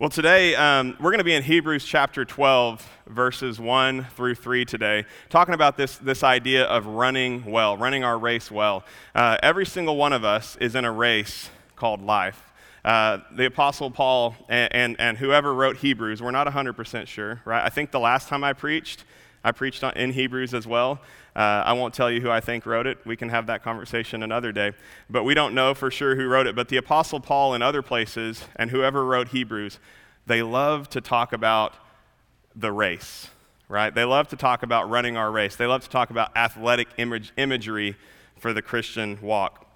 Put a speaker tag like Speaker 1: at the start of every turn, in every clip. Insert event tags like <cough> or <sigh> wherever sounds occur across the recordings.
Speaker 1: Well, today um, we're going to be in Hebrews chapter 12, verses 1 through 3 today, talking about this, this idea of running well, running our race well. Uh, every single one of us is in a race called life. Uh, the Apostle Paul and, and, and, whoever wrote Hebrews, we're not 100% sure, right? I think the last time I preached, I preached in Hebrews as well. Uh, I won't tell you who I think wrote it. We can have that conversation another day. But we don't know for sure who wrote it. But the Apostle Paul in other places, and whoever wrote Hebrews, they love to talk about the race, right? They love to talk about running our race. They love to talk about athletic image, imagery for the Christian walk.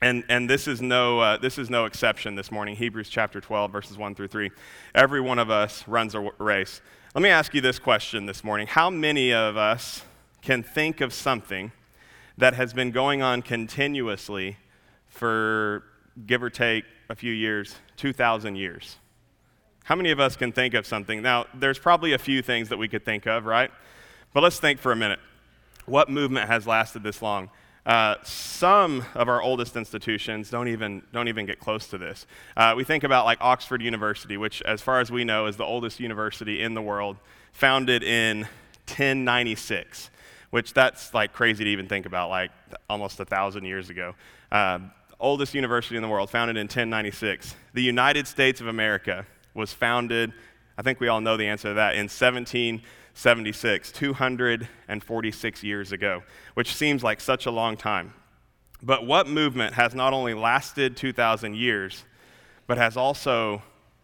Speaker 1: And, and this, is no, uh, this is no exception this morning. Hebrews chapter 12, verses 1 through 3. Every one of us runs a race. Let me ask you this question this morning How many of us can think of something that has been going on continuously for give or take a few years, 2,000 years. How many of us can think of something? Now, there's probably a few things that we could think of, right? But let's think for a minute. What movement has lasted this long? Uh, some of our oldest institutions don't even, don't even get close to this. Uh, we think about like Oxford University, which, as far as we know, is the oldest university in the world, founded in 1096 which that's like crazy to even think about, like almost a thousand years ago. Uh, oldest university in the world, founded in 1096. The United States of America was founded, I think we all know the answer to that, in 1776, 246 years ago, which seems like such a long time. But what movement has not only lasted 2,000 years, but has also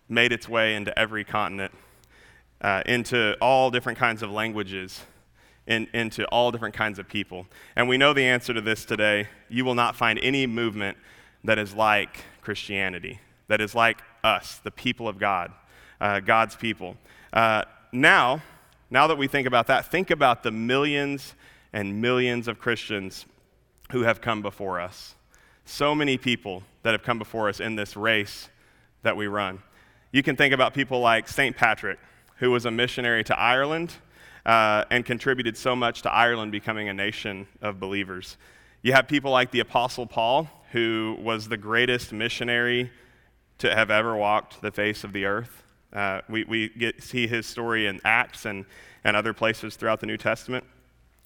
Speaker 1: made its way into every continent, uh, into all different kinds of languages, in, into all different kinds of people. And we know the answer to this today. You will not find any movement that is like Christianity, that is like us, the people of God, uh, God's people. Uh, now, now that we think about that, think about the millions and millions of Christians who have come before us. So many people that have come before us in this race that we run. You can think about people like St. Patrick, who was a missionary to Ireland uh, and contributed so much to Ireland becoming a nation of believers. You have people like the Apostle Paul, who was the greatest missionary to have ever walked the face of the earth. Uh, we we get, see his story in Acts and, and other places throughout the New Testament.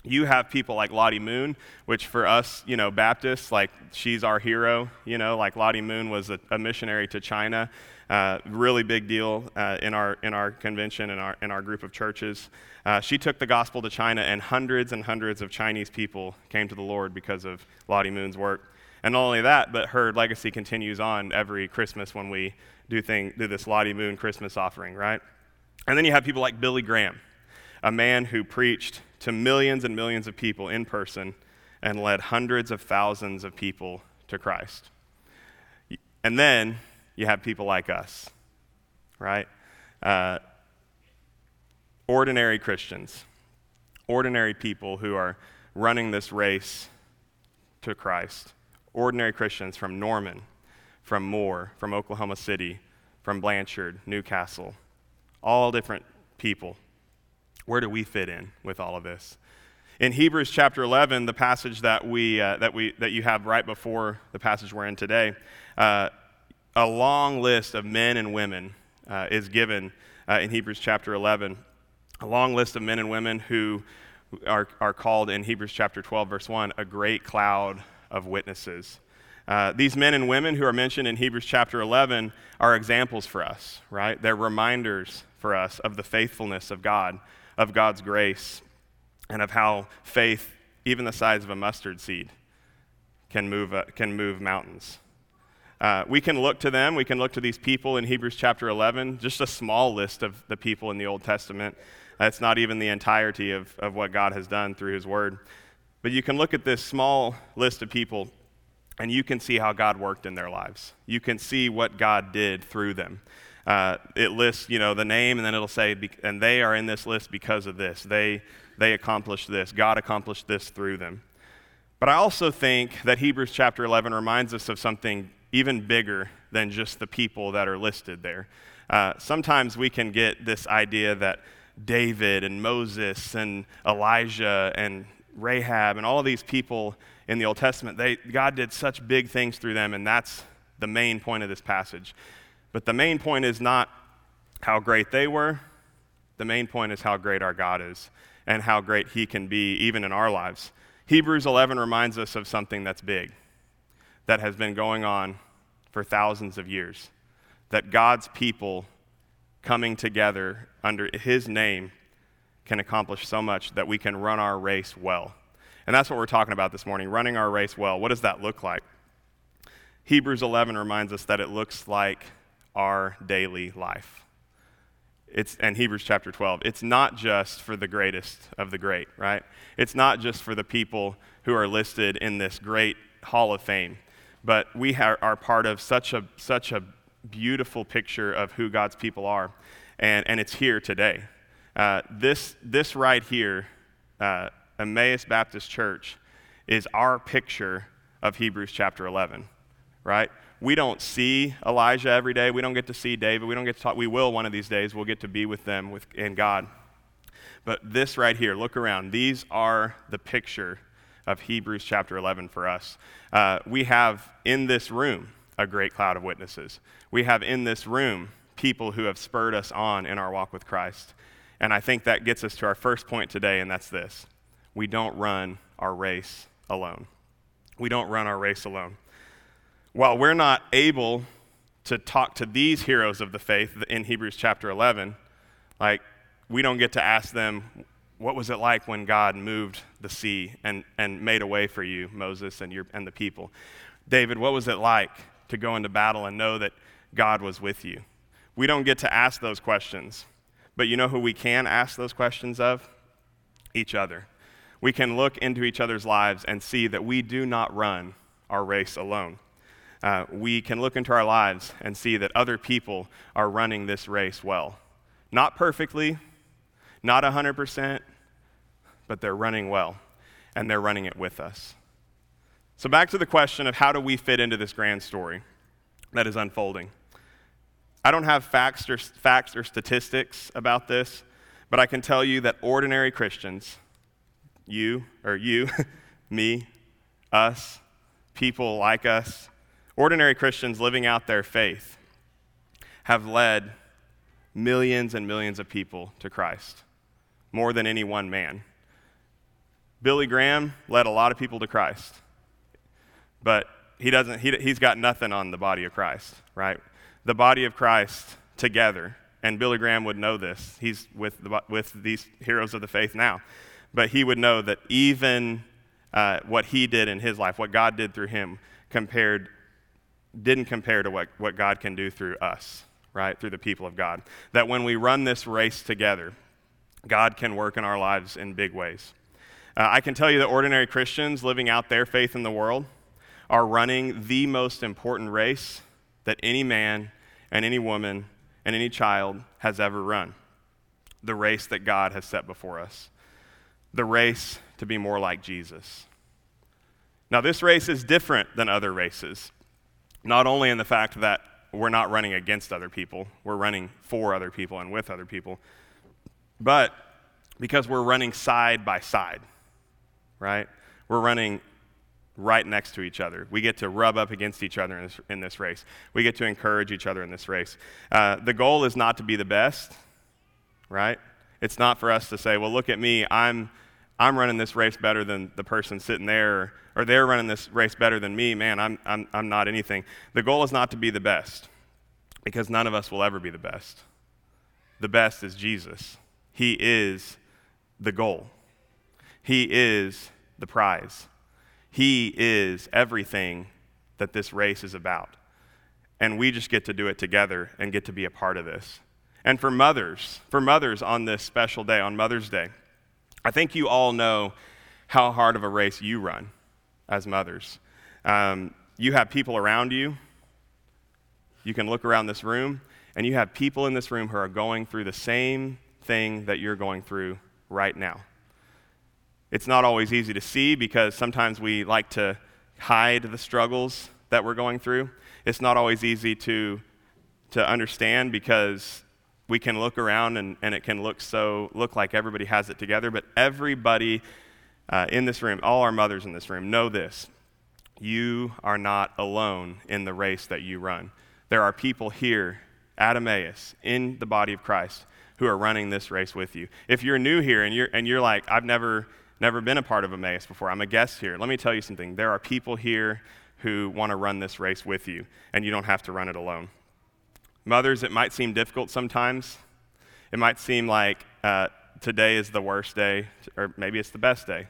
Speaker 1: You have people like Lottie Moon, which for us, you know, Baptists, like she's our hero. You know, like Lottie Moon was a, a missionary to China uh, really big deal uh, in, our, in our convention and our, in our group of churches. Uh, she took the gospel to China, and hundreds and hundreds of Chinese people came to the Lord because of Lottie Moon's work. And not only that, but her legacy continues on every Christmas when we do, thing, do this Lottie Moon Christmas offering, right? And then you have people like Billy Graham, a man who preached to millions and millions of people in person and led hundreds of thousands of people to Christ. And then you have people like us, right? Uh, ordinary Christians, ordinary people who are running this race to Christ. Ordinary Christians from Norman, from Moore, from Oklahoma City, from Blanchard, Newcastle, all different people. Where do we fit in with all of this? In Hebrews chapter 11, the passage that, we, uh, that, we, that you have right before the passage we're in today, uh, a long list of men and women uh, is given uh, in Hebrews chapter 11. A long list of men and women who are, are called in Hebrews chapter 12, verse 1, a great cloud of witnesses. Uh, these men and women who are mentioned in Hebrews chapter 11 are examples for us, right? They're reminders for us of the faithfulness of God, of God's grace, and of how faith, even the size of a mustard seed, can move, uh, can move mountains. Uh, we can look to them. We can look to these people in Hebrews chapter 11, just a small list of the people in the Old Testament. That's not even the entirety of, of what God has done through His Word. But you can look at this small list of people and you can see how God worked in their lives. You can see what God did through them. Uh, it lists, you know, the name, and then it'll say, and they are in this list because of this. They, they accomplished this. God accomplished this through them. But I also think that Hebrews chapter 11 reminds us of something even bigger than just the people that are listed there. Uh, sometimes we can get this idea that David and Moses and Elijah and Rahab and all these people in the Old Testament, they, God did such big things through them, and that's the main point of this passage. But the main point is not how great they were. The main point is how great our God is and how great He can be even in our lives. Hebrews 11 reminds us of something that's big, that has been going on for thousands of years, that God's people coming together under His name can accomplish so much that we can run our race well. And that's what we're talking about this morning running our race well. What does that look like? Hebrews 11 reminds us that it looks like our daily life. It's, and Hebrews chapter 12. It's not just for the greatest of the great, right? It's not just for the people who are listed in this great hall of fame, but we are part of such a, such a beautiful picture of who God's people are, and, and it's here today. Uh, this, this right here, uh, Emmaus Baptist Church, is our picture of Hebrews chapter 11, right? We don't see Elijah every day. We don't get to see David. We don't get to talk. We will one of these days. We'll get to be with them with, in God. But this right here, look around. These are the picture of Hebrews chapter 11 for us. Uh, we have in this room a great cloud of witnesses. We have in this room people who have spurred us on in our walk with Christ. And I think that gets us to our first point today, and that's this we don't run our race alone. We don't run our race alone while we're not able to talk to these heroes of the faith in Hebrews chapter 11, like we don't get to ask them, what was it like when God moved the sea and, and made a way for you, Moses, and, your, and the people? David, what was it like to go into battle and know that God was with you? We don't get to ask those questions. But you know who we can ask those questions of? Each other. We can look into each other's lives and see that we do not run our race alone uh, we can look into our lives and see that other people are running this race well. Not perfectly, not 100%, but they're running well, and they're running it with us. So, back to the question of how do we fit into this grand story that is unfolding. I don't have facts or, facts or statistics about this, but I can tell you that ordinary Christians, you, or you, <laughs> me, us, people like us, Ordinary Christians living out their faith have led millions and millions of people to Christ, more than any one man. Billy Graham led a lot of people to Christ, but he doesn't, he, he's got nothing on the body of Christ, right? The body of Christ together, and Billy Graham would know this. He's with, the, with these heroes of the faith now, but he would know that even uh, what he did in his life, what God did through him, compared didn't compare to what, what God can do through us, right? Through the people of God. That when we run this race together, God can work in our lives in big ways. Uh, I can tell you that ordinary Christians living out their faith in the world are running the most important race that any man and any woman and any child has ever run the race that God has set before us, the race to be more like Jesus. Now, this race is different than other races. Not only in the fact that we're not running against other people, we're running for other people and with other people, but because we're running side by side, right? We're running right next to each other. We get to rub up against each other in this, in this race. We get to encourage each other in this race. Uh, the goal is not to be the best, right? It's not for us to say, well, look at me, I'm I'm running this race better than the person sitting there, or, they're running this race better than me, man, I'm, I'm, I'm not anything. The goal is not to be the best, because none of us will ever be the best. The best is Jesus. He is the goal, He is the prize. He is everything that this race is about. And we just get to do it together and get to be a part of this. And for mothers, for mothers on this special day, on Mother's Day, I think you all know how hard of a race you run as mothers. Um, you have people around you. You can look around this room, and you have people in this room who are going through the same thing that you're going through right now. It's not always easy to see because sometimes we like to hide the struggles that we're going through. It's not always easy to, to understand because we can look around and, and it can look so look like everybody has it together but everybody uh, in this room all our mothers in this room know this you are not alone in the race that you run there are people here at Emmaus in the body of Christ who are running this race with you. If you're new here and you're, and you're like, I've never, never been a part of Emmaus before, I'm a guest here, let me tell you something. There are people here who want to run this race with you, and you don't have to run it alone. Mothers, it might seem difficult sometimes. It might seem like uh, today is the worst day, or maybe it's the best day.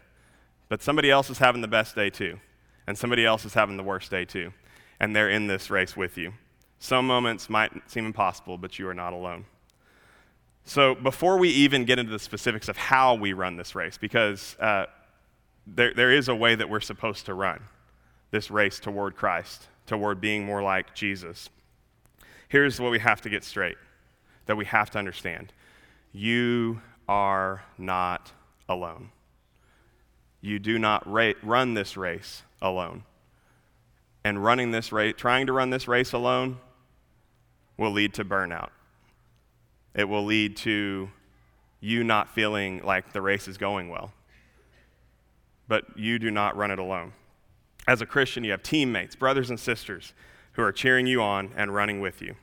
Speaker 1: But somebody else is having the best day too, and somebody else is having the worst day too, and they're in this race with you. Some moments might seem impossible, but you are not alone. So, before we even get into the specifics of how we run this race, because uh, there, there is a way that we're supposed to run this race toward Christ, toward being more like Jesus, here's what we have to get straight that we have to understand you are not alone. You do not ra- run this race alone. And running this race, trying to run this race alone, will lead to burnout. It will lead to you not feeling like the race is going well. But you do not run it alone. As a Christian, you have teammates, brothers and sisters, who are cheering you on and running with you.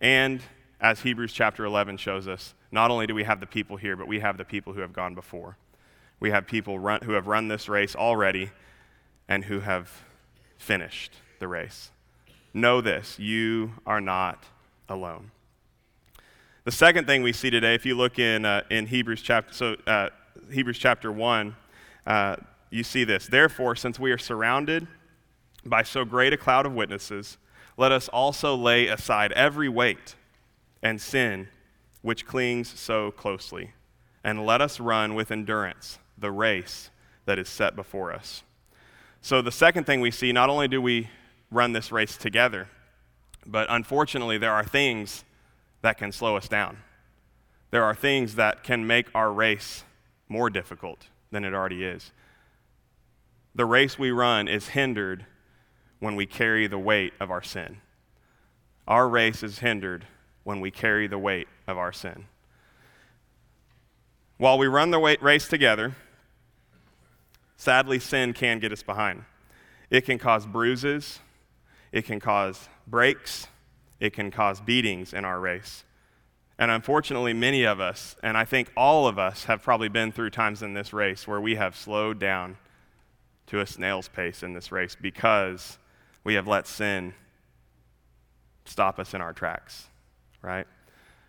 Speaker 1: And as Hebrews chapter 11 shows us, not only do we have the people here, but we have the people who have gone before. We have people run, who have run this race already and who have finished the race. Know this you are not alone. The second thing we see today, if you look in, uh, in Hebrews, chapter, so, uh, Hebrews chapter 1, uh, you see this. Therefore, since we are surrounded by so great a cloud of witnesses, let us also lay aside every weight and sin which clings so closely, and let us run with endurance the race that is set before us. So, the second thing we see, not only do we run this race together, but unfortunately, there are things that can slow us down. There are things that can make our race more difficult than it already is. The race we run is hindered when we carry the weight of our sin. Our race is hindered when we carry the weight of our sin. While we run the race together, sadly, sin can get us behind. It can cause bruises, it can cause breaks, it can cause beatings in our race. And unfortunately, many of us, and I think all of us, have probably been through times in this race where we have slowed down to a snail's pace in this race because we have let sin stop us in our tracks, right?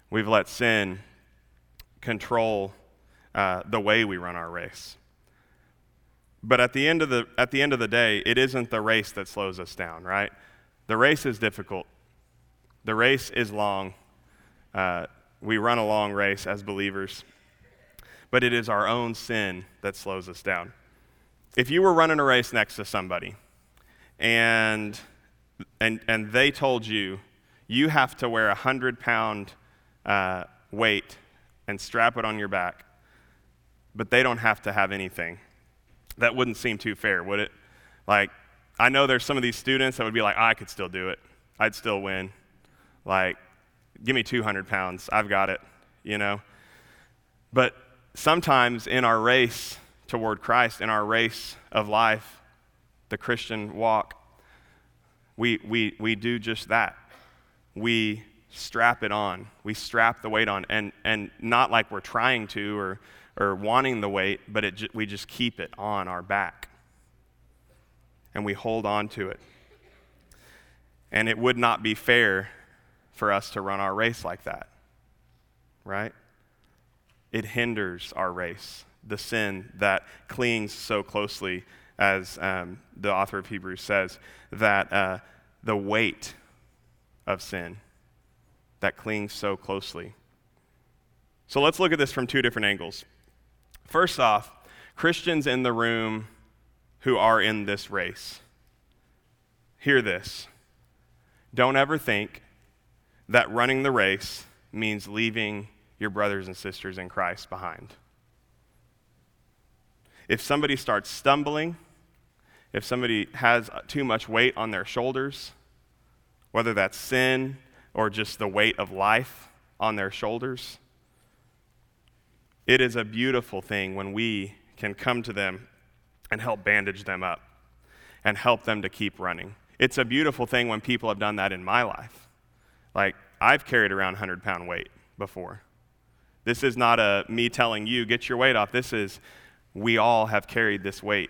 Speaker 1: We've let sin control uh, the way we run our race. But at the, end of the, at the end of the day, it isn't the race that slows us down, right? The race is difficult. The race is long. Uh, we run a long race as believers. But it is our own sin that slows us down. If you were running a race next to somebody and, and, and they told you you have to wear a 100 pound uh, weight and strap it on your back, but they don't have to have anything, that wouldn't seem too fair, would it? Like, I know there's some of these students that would be like, I could still do it. I'd still win. Like, give me 200 pounds. I've got it, you know? But sometimes in our race, toward Christ in our race of life, the Christian walk, we, we, we do just that. We strap it on. We strap the weight on, and, and not like we're trying to or, or wanting the weight, but it, we just keep it on our back. And we hold on to it. And it would not be fair for us to run our race like that, right? It hinders our race the sin that clings so closely, as um, the author of Hebrews says, that uh, the weight of sin that clings so closely. So let's look at this from two different angles. First off, Christians in the room who are in this race, hear this. Don't ever think that running the race means leaving your brothers and sisters in Christ behind if somebody starts stumbling, if somebody has too much weight on their shoulders, whether that's sin or just the weight of life on their shoulders, it is a beautiful thing when we can come to them and help bandage them up and help them to keep running. It's a beautiful thing when people have done that in my life. Like, I've carried around 100 pound weight before. This is not a me telling you, get your weight off. This is, we all have carried this weight.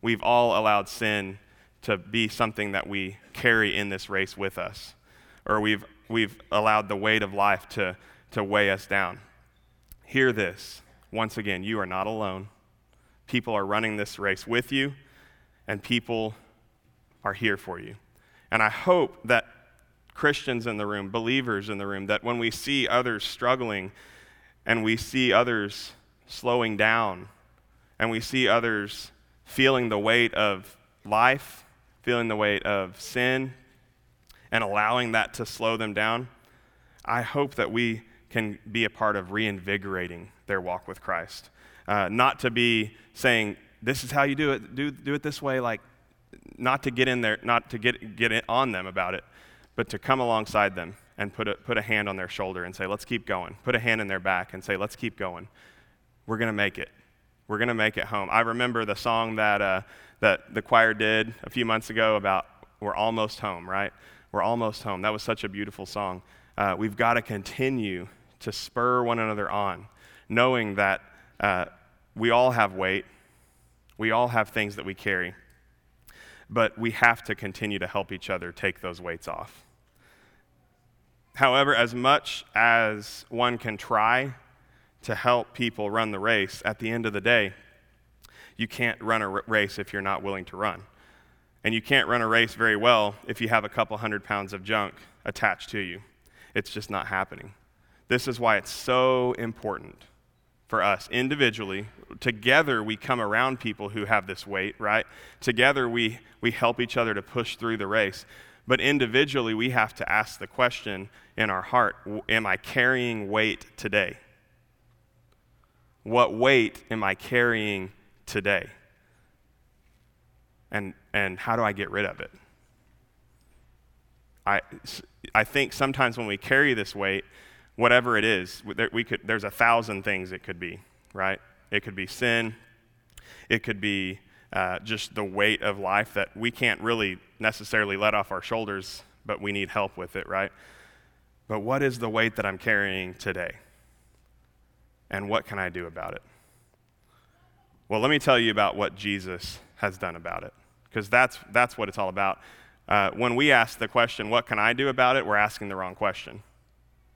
Speaker 1: We've all allowed sin to be something that we carry in this race with us, or we've, we've allowed the weight of life to, to weigh us down. Hear this. Once again, you are not alone. People are running this race with you, and people are here for you. And I hope that Christians in the room, believers in the room, that when we see others struggling and we see others slowing down and we see others feeling the weight of life, feeling the weight of sin, and allowing that to slow them down, I hope that we can be a part of reinvigorating their walk with Christ. Uh, not to be saying, this is how you do it, do, do it this way, like, not to get in there, not to get, get on them about it, but to come alongside them and put a, put a hand on their shoulder and say, let's keep going. Put a hand in their back and say, let's keep going. We're going to make it. We're going to make it home. I remember the song that, uh, that the choir did a few months ago about We're Almost Home, right? We're Almost Home. That was such a beautiful song. Uh, we've got to continue to spur one another on, knowing that uh, we all have weight, we all have things that we carry, but we have to continue to help each other take those weights off. However, as much as one can try to help people run the race, at the end of the day, you can't run a race if you're not willing to run. And you can't run a race very well if you have a couple hundred pounds of junk attached to you. It's just not happening. This is why it's so important for us individually. Together, we come around people who have this weight, right? Together, we, we help each other to push through the race. But individually, we have to ask the question in our heart Am I carrying weight today? What weight am I carrying today? And, and how do I get rid of it? I, I think sometimes when we carry this weight, whatever it is, we could, there's a thousand things it could be, right? It could be sin, it could be uh, just the weight of life that we can't really necessarily let off our shoulders, but we need help with it, right? But what is the weight that I'm carrying today? And what can I do about it? Well, let me tell you about what Jesus has done about it, because that's, that's what it's all about. Uh, when we ask the question, What can I do about it? we're asking the wrong question,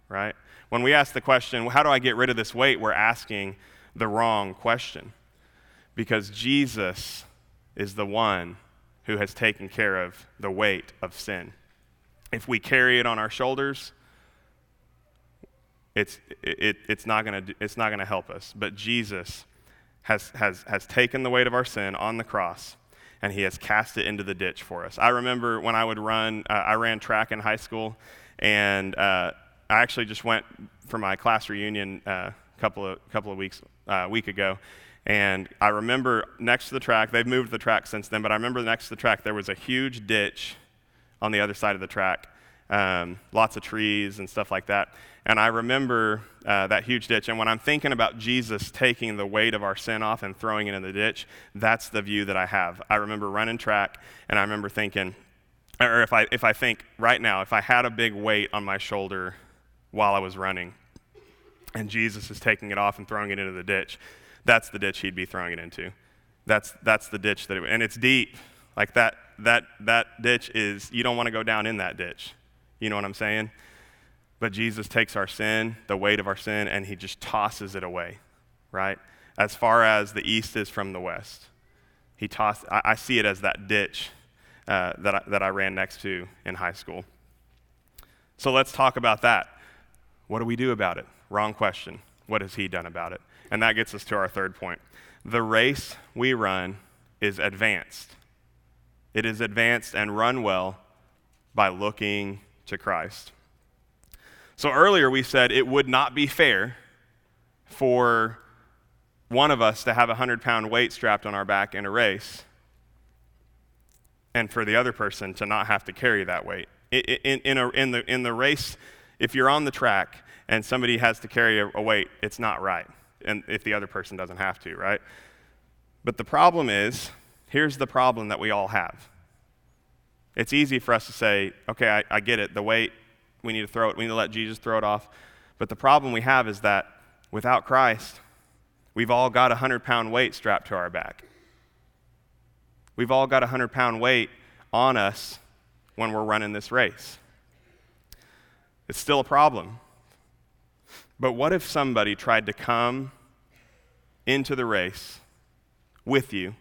Speaker 1: right? When we ask the question, How do I get rid of this weight? we're asking the wrong question because Jesus is the one who has taken care of the weight of sin. If we carry it on our shoulders, it's, it, it's not to it's not gonna help us. But Jesus has, has, has taken the weight of our sin on the cross and he has cast it into the ditch for us. I remember when I would run, uh, I ran track in high school, and uh, I actually just went for my class reunion a uh, couple of couple of weeks uh, week ago, and I remember next to the track, they've moved the track since then, but I remember next to the track there was a huge ditch on the other side of the track, um, lots of trees and stuff like that. And I remember uh, that huge ditch. And when I'm thinking about Jesus taking the weight of our sin off and throwing it in the ditch, that's the view that I have. I remember running track, and I remember thinking, or if I, if I think right now, if I had a big weight on my shoulder while I was running, and Jesus is taking it off and throwing it into the ditch, that's the ditch he'd be throwing it into. That's, that's the ditch that it, and it's deep. Like that, that, that ditch is, you don't want to go down in that ditch. You know what I'm saying? But Jesus takes our sin, the weight of our sin, and he just tosses it away, right? As far as the east is from the west. He tossed, I, I see it as that ditch uh, that, I, that I ran next to in high school. So let's talk about that. What do we do about it? Wrong question. What has he done about it? And that gets us to our third point. The race we run is advanced. It is advanced and run well by looking to Christ. So earlier we said it would not be fair for one of us to have a 100 pound weight strapped on our back in a race and for the other person to not have to carry that weight. In, in, a, in, the, in the race, if you're on the track and somebody has to carry a, a weight, it's not right and if the other person doesn't have to, right? But the problem is, here's the problem that we all have. It's easy for us to say, okay, I, I get it, the weight, we need to throw it. We need to let Jesus throw it off. But the problem we have is that without Christ, we've all got a 100 pound weight strapped to our back. We've all got a 100 pound weight on us when we're running this race. It's still a problem. But what if somebody tried to come into the race with you,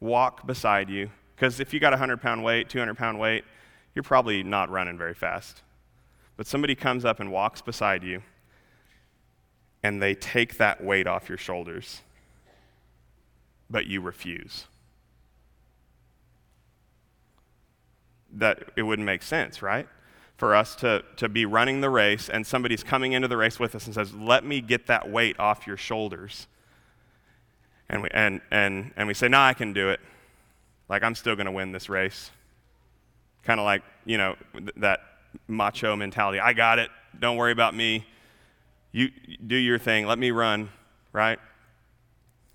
Speaker 1: walk beside you? Because if you got a 100 pound weight, 200 pound weight, you're probably not running very fast. But somebody comes up and walks beside you, and they take that weight off your shoulders, but you refuse. That it wouldn't make sense, right? For us to, to be running the race and somebody's coming into the race with us and says, Let me get that weight off your shoulders. And we, and, and, and we say, No, I can do it. Like, I'm still going to win this race. Kind of like, you know, th- that macho mentality. I got it. Don't worry about me. You do your thing. Let me run, right?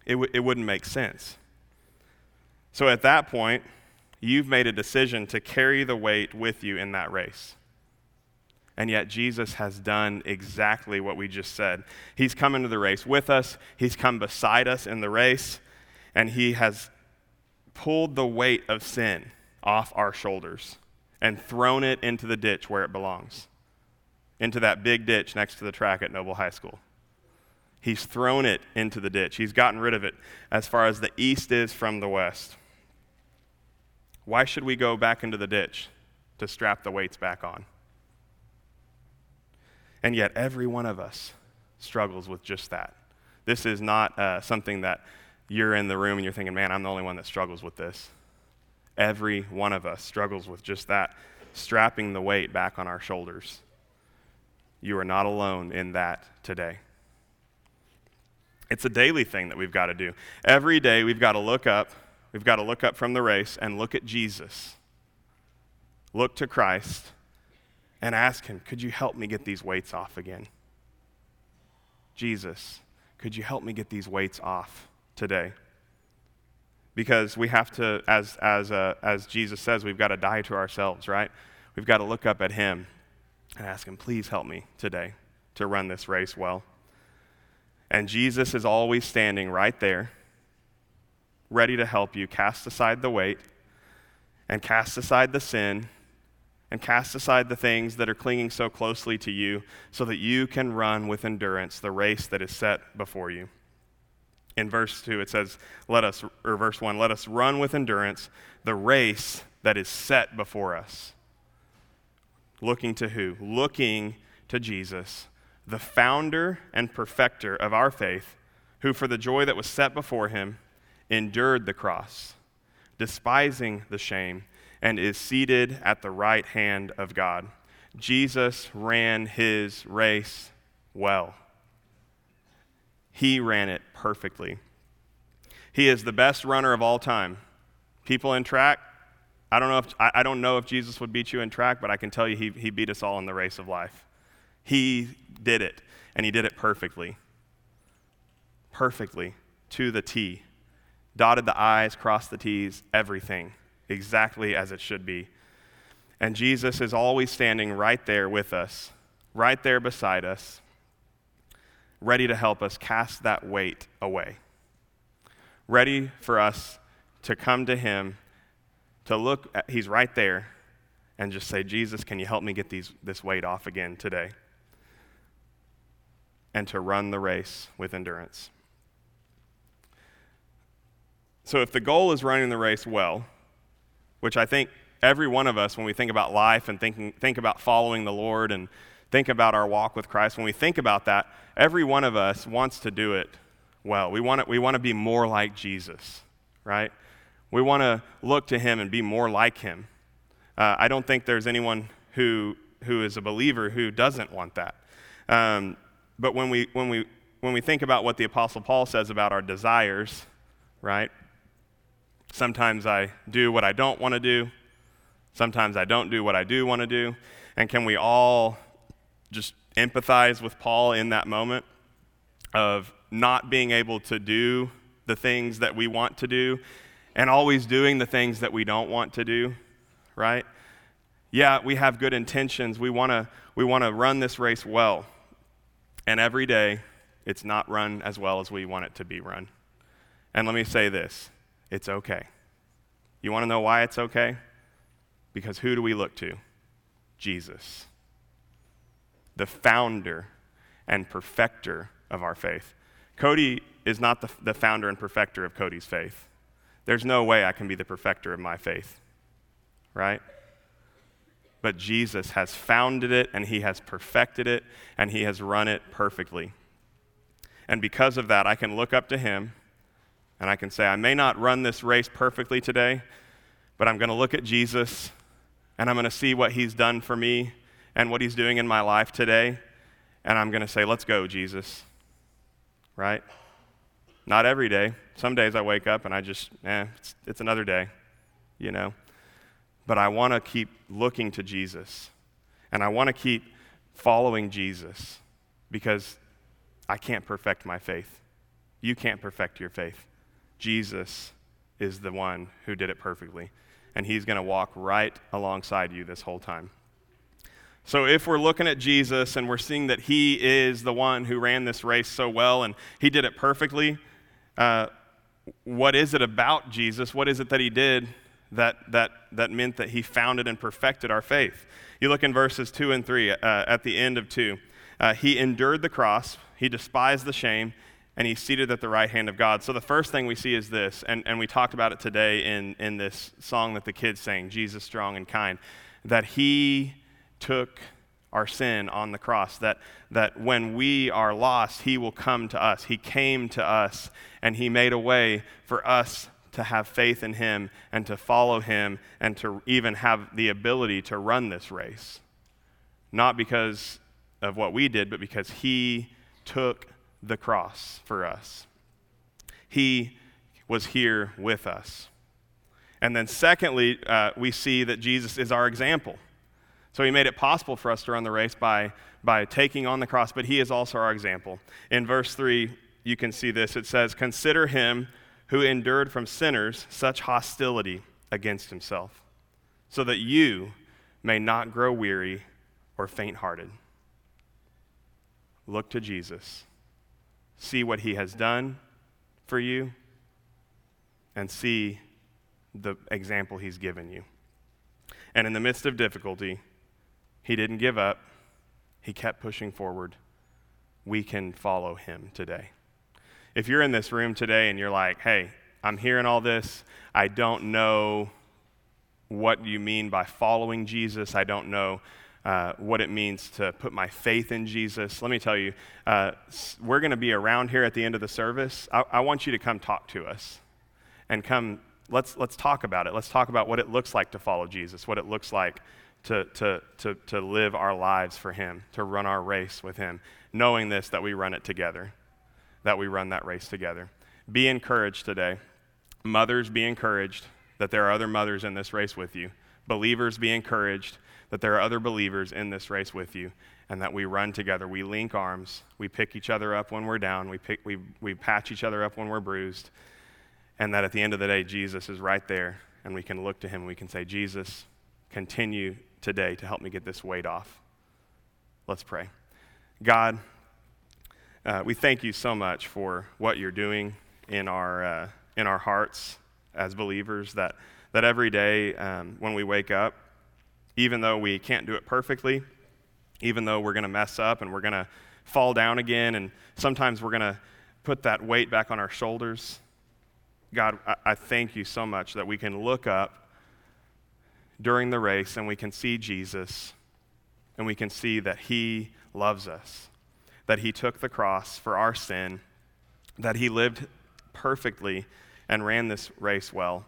Speaker 1: It, w- it wouldn't make sense. So at that point, you've made a decision to carry the weight with you in that race. And yet, Jesus has done exactly what we just said. He's come into the race with us, He's come beside us in the race, and He has pulled the weight of sin off our shoulders and thrown it into the ditch where it belongs, into that big ditch next to the track at Noble High School. He's thrown it into the ditch. He's gotten rid of it as far as the east is from the west. Why should we go back into the ditch to strap the weights back on? And yet, every one of us struggles with just that. This is not uh, something that you're in the room and you're thinking, man, I'm the only one that struggles with this. Every one of us struggles with just that, strapping the weight back on our shoulders. You are not alone in that today. It's a daily thing that we've got to do. Every day we've got to look up, we've got to look up from the race and look at Jesus. Look to Christ and ask Him, Could you help me get these weights off again? Jesus, could you help me get these weights off today? Because we have to, as, as, uh, as Jesus says, we've got to die to ourselves, right? We've got to look up at Him and ask Him, please help me today to run this race well. And Jesus is always standing right there, ready to help you cast aside the weight and cast aside the sin and cast aside the things that are clinging so closely to you so that you can run with endurance the race that is set before you in verse 2 it says let us or verse 1 let us run with endurance the race that is set before us. Looking to who? Looking to jesus the founder and perfecter of our faith who for the joy that was set before him endured the cross despising the shame and is seated at the right hand of god. Jesus ran his race well he ran it perfectly. He is the best runner of all time. People in track, I don't know if, I, don't know if Jesus would beat you in track, but I can tell you he, he beat us all in the race of life. He did it, and he did it perfectly. Perfectly, to the T. Dotted the I's, crossed the T's, everything exactly as it should be. And Jesus is always standing right there with us, right there beside us, ready to help us cast that weight away, ready for us to come to Him, to look, at, He's right there, and just say, Jesus, can you help me get these, this weight off again today? And to run the race with endurance. So, if the goal is running the race well, which I think every one of us, when we think about life and thinking, think about following the Lord and think about our walk with Christ, when we think about that, every one of us wants to do it well. We want to, we want to be more like Jesus, right? We want to look to him and be more like him. Uh, I don't think there's anyone who, who is a believer who doesn't want that. Um, but when we, when, we, when we think about what the Apostle Paul says about our desires, right? Sometimes I do what I don't want to do. Sometimes I don't do what I do want to do. And can we all just empathize with Paul in that moment of not being able to do the things that we want to do and always doing the things that we don't want to do, right? Yeah, we have good intentions. We want to we want to run this race well. And every day, it's not run as well as we want it to be run. And let me say this it's okay. You want to know why it's okay? Because who do we look to? Jesus, the founder and perfecter of our faith. Cody is not the, the founder and perfecter of Cody's faith. There's no way I can be the perfecter of my faith, right? But Jesus has founded it and he has perfected it and he has run it perfectly. And because of that, I can look up to him and I can say, I may not run this race perfectly today, but I'm going to look at Jesus and I'm going to see what he's done for me and what he's doing in my life today. And I'm going to say, Let's go, Jesus. Right? Not every day. Some days I wake up and I just, eh, it's, it's another day, you know. But I want to keep looking to Jesus. And I want to keep following Jesus because I can't perfect my faith. You can't perfect your faith. Jesus is the one who did it perfectly. And he's going to walk right alongside you this whole time. So, if we're looking at Jesus and we're seeing that he is the one who ran this race so well and he did it perfectly, uh, what is it about Jesus? What is it that he did that, that, that meant that he founded and perfected our faith? You look in verses 2 and 3 uh, at the end of 2. Uh, he endured the cross, he despised the shame, and he's seated at the right hand of God. So the first thing we see is this, and, and we talked about it today in, in this song that the kids sang, Jesus Strong and Kind, that he took our sin on the cross, that, that when we are lost, He will come to us. He came to us, and He made a way for us to have faith in Him and to follow Him and to even have the ability to run this race. Not because of what we did, but because He took the cross for us. He was here with us. And then, secondly, uh, we see that Jesus is our example. So he made it possible for us to run the race by, by taking on the cross, but he is also our example. In verse 3, you can see this. It says, Consider him who endured from sinners such hostility against himself, so that you may not grow weary or faint hearted. Look to Jesus. See what he has done for you, and see the example he's given you. And in the midst of difficulty, he didn't give up, he kept pushing forward. We can follow him today. If you're in this room today and you're like, hey, I'm hearing all this, I don't know what you mean by following Jesus, I don't know. Uh, what it means to put my faith in Jesus. Let me tell you, uh, we're going to be around here at the end of the service. I, I want you to come talk to us and come, let's, let's talk about it. Let's talk about what it looks like to follow Jesus, what it looks like to, to, to, to live our lives for Him, to run our race with Him, knowing this, that we run it together, that we run that race together. Be encouraged today. Mothers, be encouraged that there are other mothers in this race with you. Believers, be encouraged that there are other believers in this race with you and that we run together. We link arms. We pick each other up when we're down. We, pick, we, we patch each other up when we're bruised. And that at the end of the day, Jesus is right there and we can look to him and we can say, Jesus, continue today to help me get this weight off. Let's pray. God, uh, we thank you so much for what you're doing in our, uh, in our hearts as believers, that, that every day um, when we wake up, even though we can't do it perfectly, even though we're going to mess up and we're going to fall down again, and sometimes we're going to put that weight back on our shoulders. God, I, I thank you so much that we can look up during the race and we can see Jesus and we can see that He loves us, that He took the cross for our sin, that He lived perfectly and ran this race well.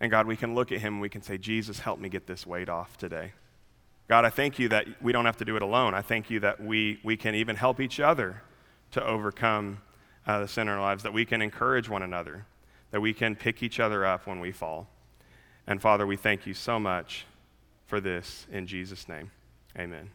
Speaker 1: And God, we can look at Him and we can say, Jesus, help me get this weight off today. God, I thank you that we don't have to do it alone. I thank you that we, we can even help each other to overcome uh, the sin in our lives, that we can encourage one another, that we can pick each other up when we fall. And Father, we thank you so much for this in Jesus' name. Amen.